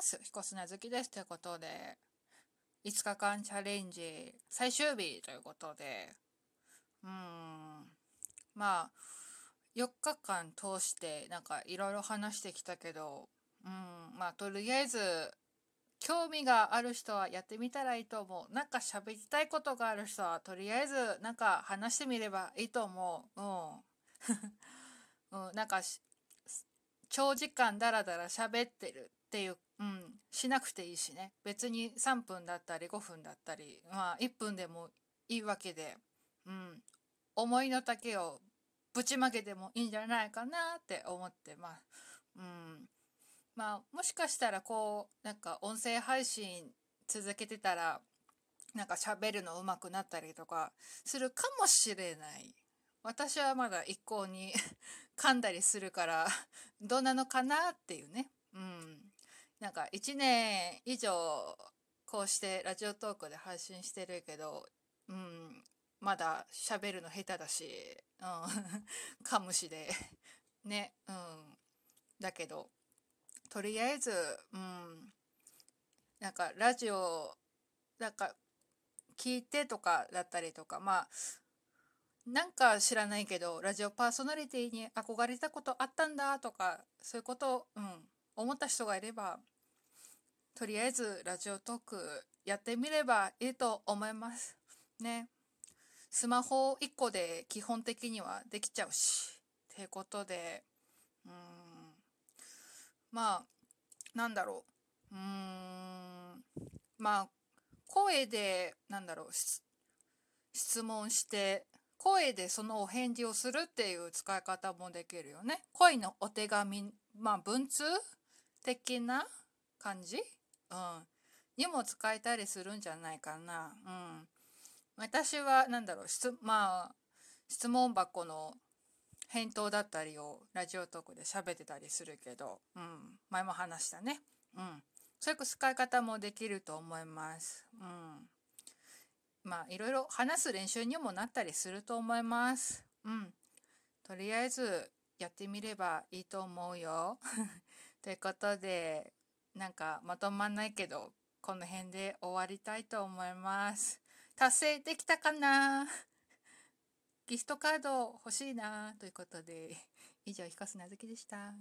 ます。彦砂好きですということで。5日間チャレンジ。最終日ということで。うん。まあ4日間通してなんかいろいろ話してきたけど。うん。まあとりあえず興味がある人はやってみたらいいと思う。なんか喋りたいことがある人はとりあえずなんか話してみればいいと思う。うん、うん、なんか長時間ダラダラ喋ってるっていう、うん、しなくていいしね。別に3分だったり5分だったりまあ1分でもいいわけで、うん、思いの丈をぶちまけてもいいんじゃないかなって思ってます。うん。まあもしかしたらこうなんか音声配信続けてたらなんか喋るの上手くなったりとかするかもしれない。私はまだ一向に噛んだりするから どうなのかなっていうね。うん。なんか1年以上こうしてラジオトークで配信してるけどうん。まだ喋るの下手だし、うん、噛むしで。ね。うん。だけどとりあえず、うん、なんかラジオなんか聞いてとかだったりとかまあなんか知らないけどラジオパーソナリティに憧れたことあったんだとかそういうことを、うん、思った人がいればとりあえずラジオトークやってみればいいと思います。ね。スマホ1個で基本的にはできちゃうし。ってことで、うんまあなんだろううんまあ声でなんだろう質問して声でそのお返事をするっていう使い方もできるよね。恋のお手紙まあ文通的な感じ、うん、にも使えたりするんじゃないかな。うん、私は何だろう質まあ質問箱の返答だったりをラジオトークで喋ってたりするけど、うん、前も話したね。うん。そういう使い方もできると思います。うん。まあ、いろいろ話す練習にもなったりすると思います。うん。とりあえずやってみればいいと思うよ。ということで、なんかまとまんないけど、この辺で終わりたいと思います。達成できたかな？ギフトカード欲しいな？ということで、以上、ひかすなずきでした。